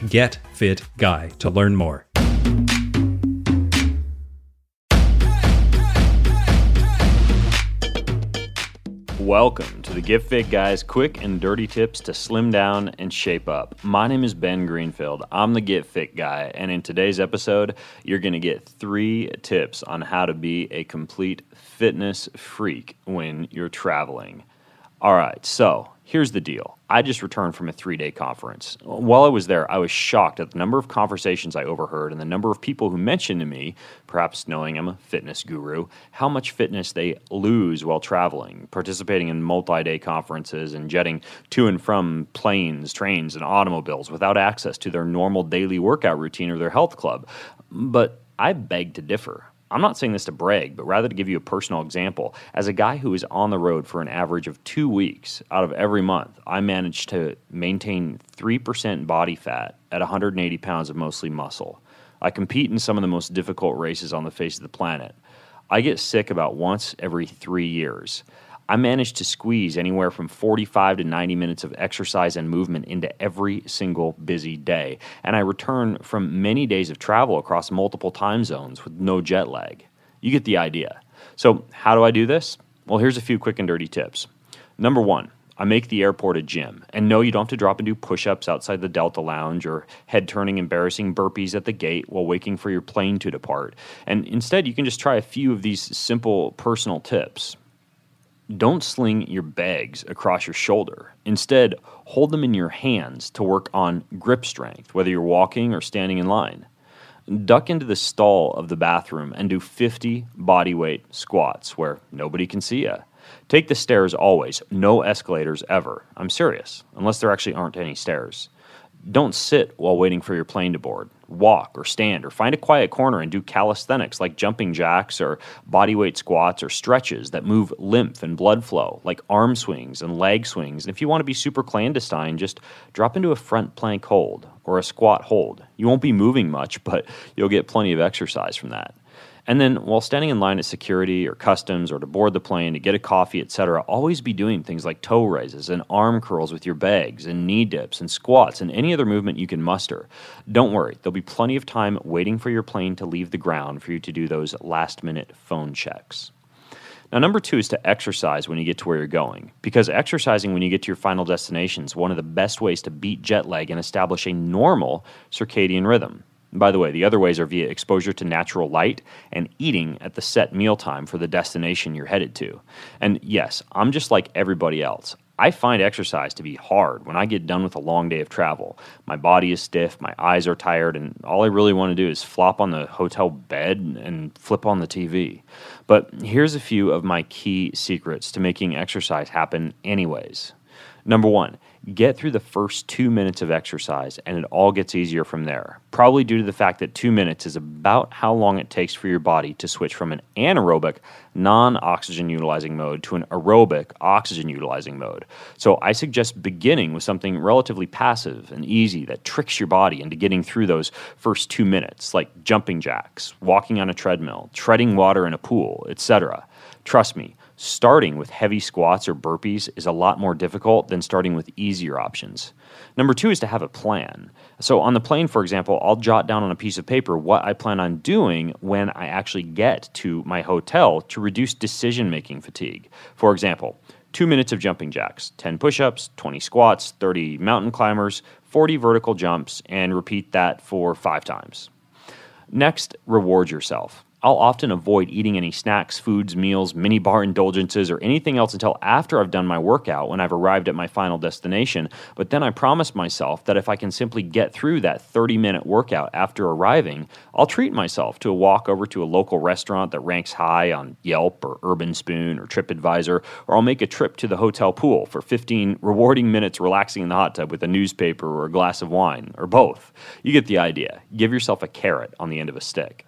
getfitguy to learn more. Welcome to the Get Fit Guys quick and dirty tips to slim down and shape up. My name is Ben Greenfield. I'm the Get Fit Guy, and in today's episode, you're going to get three tips on how to be a complete fitness freak when you're traveling. All right, so here's the deal. I just returned from a three day conference. While I was there, I was shocked at the number of conversations I overheard and the number of people who mentioned to me, perhaps knowing I'm a fitness guru, how much fitness they lose while traveling, participating in multi day conferences and jetting to and from planes, trains, and automobiles without access to their normal daily workout routine or their health club. But I beg to differ. I'm not saying this to brag, but rather to give you a personal example. As a guy who is on the road for an average of two weeks out of every month, I managed to maintain 3% body fat at 180 pounds of mostly muscle. I compete in some of the most difficult races on the face of the planet. I get sick about once every three years. I managed to squeeze anywhere from 45 to 90 minutes of exercise and movement into every single busy day. And I return from many days of travel across multiple time zones with no jet lag. You get the idea. So, how do I do this? Well, here's a few quick and dirty tips. Number one, I make the airport a gym. And no, you don't have to drop and do push ups outside the Delta Lounge or head turning, embarrassing burpees at the gate while waiting for your plane to depart. And instead, you can just try a few of these simple personal tips. Don't sling your bags across your shoulder. Instead, hold them in your hands to work on grip strength, whether you're walking or standing in line. Duck into the stall of the bathroom and do 50 body weight squats where nobody can see you. Take the stairs always, no escalators ever. I'm serious, unless there actually aren't any stairs. Don't sit while waiting for your plane to board. Walk or stand or find a quiet corner and do calisthenics like jumping jacks or bodyweight squats or stretches that move lymph and blood flow, like arm swings and leg swings. And if you want to be super clandestine, just drop into a front plank hold or a squat hold. You won't be moving much, but you'll get plenty of exercise from that. And then while standing in line at security or customs or to board the plane to get a coffee, etc., always be doing things like toe raises and arm curls with your bags and knee dips and squats and any other movement you can muster. Don't worry, there'll be plenty of time waiting for your plane to leave the ground for you to do those last minute phone checks. Now, number two is to exercise when you get to where you're going, because exercising when you get to your final destination is one of the best ways to beat jet lag and establish a normal circadian rhythm. By the way, the other ways are via exposure to natural light and eating at the set mealtime for the destination you're headed to. And yes, I'm just like everybody else. I find exercise to be hard when I get done with a long day of travel. My body is stiff, my eyes are tired, and all I really want to do is flop on the hotel bed and flip on the TV. But here's a few of my key secrets to making exercise happen, anyways. Number one, get through the first two minutes of exercise and it all gets easier from there. Probably due to the fact that two minutes is about how long it takes for your body to switch from an anaerobic, non oxygen utilizing mode to an aerobic, oxygen utilizing mode. So I suggest beginning with something relatively passive and easy that tricks your body into getting through those first two minutes, like jumping jacks, walking on a treadmill, treading water in a pool, etc. Trust me, starting with heavy squats or burpees is a lot more difficult than starting with easier options. Number two is to have a plan. So, on the plane, for example, I'll jot down on a piece of paper what I plan on doing when I actually get to my hotel to reduce decision making fatigue. For example, two minutes of jumping jacks, 10 push ups, 20 squats, 30 mountain climbers, 40 vertical jumps, and repeat that for five times. Next, reward yourself. I'll often avoid eating any snacks, foods, meals, mini bar indulgences, or anything else until after I've done my workout when I've arrived at my final destination. But then I promise myself that if I can simply get through that 30 minute workout after arriving, I'll treat myself to a walk over to a local restaurant that ranks high on Yelp or Urban Spoon or TripAdvisor, or I'll make a trip to the hotel pool for 15 rewarding minutes relaxing in the hot tub with a newspaper or a glass of wine, or both. You get the idea. Give yourself a carrot on the end of a stick.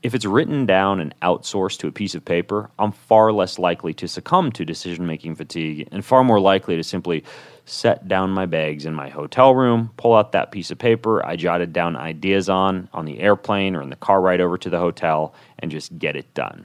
If it's written down and outsourced to a piece of paper, I'm far less likely to succumb to decision making fatigue and far more likely to simply set down my bags in my hotel room, pull out that piece of paper I jotted down ideas on on the airplane or in the car ride over to the hotel, and just get it done.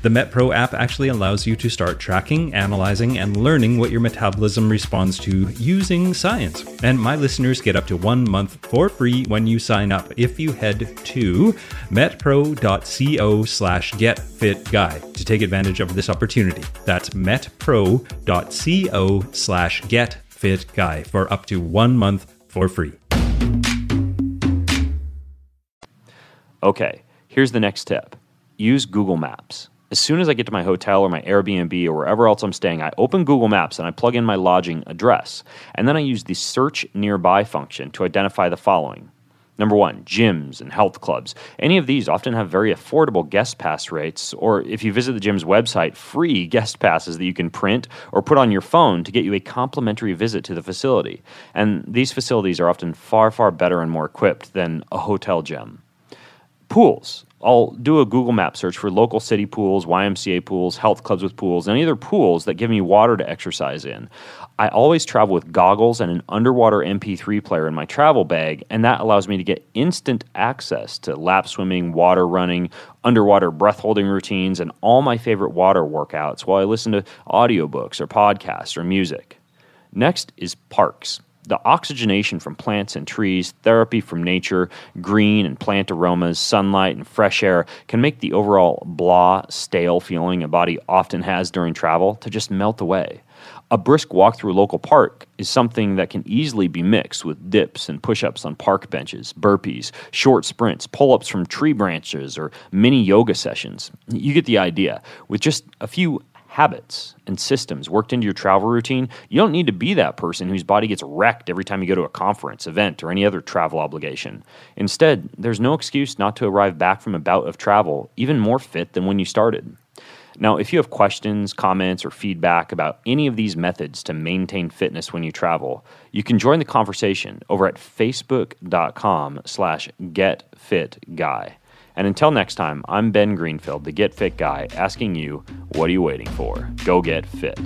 The MetPro app actually allows you to start tracking, analyzing, and learning what your metabolism responds to using science. And my listeners get up to one month for free when you sign up if you head to metpro.co slash getfitguy to take advantage of this opportunity. That's metpro.co slash getfitguy for up to one month for free. Okay, here's the next tip use Google Maps. As soon as I get to my hotel or my Airbnb or wherever else I'm staying, I open Google Maps and I plug in my lodging address. And then I use the search nearby function to identify the following. Number one, gyms and health clubs. Any of these often have very affordable guest pass rates, or if you visit the gym's website, free guest passes that you can print or put on your phone to get you a complimentary visit to the facility. And these facilities are often far, far better and more equipped than a hotel gym. Pools. I'll do a Google map search for local city pools, YMCA pools, health clubs with pools, and any other pools that give me water to exercise in. I always travel with goggles and an underwater MP3 player in my travel bag, and that allows me to get instant access to lap swimming, water running, underwater breath holding routines, and all my favorite water workouts while I listen to audiobooks or podcasts or music. Next is parks the oxygenation from plants and trees, therapy from nature, green and plant aromas, sunlight and fresh air can make the overall blah, stale feeling a body often has during travel to just melt away. A brisk walk through a local park is something that can easily be mixed with dips and push ups on park benches, burpees, short sprints, pull ups from tree branches, or mini yoga sessions. You get the idea. With just a few habits and systems worked into your travel routine, you don't need to be that person whose body gets wrecked every time you go to a conference, event, or any other travel obligation. Instead, there's no excuse not to arrive back from a bout of travel even more fit than when you started. Now, if you have questions, comments, or feedback about any of these methods to maintain fitness when you travel, you can join the conversation over at facebook.com slash getfitguy. And until next time, I'm Ben Greenfield, the Get Fit guy, asking you, what are you waiting for? Go get fit.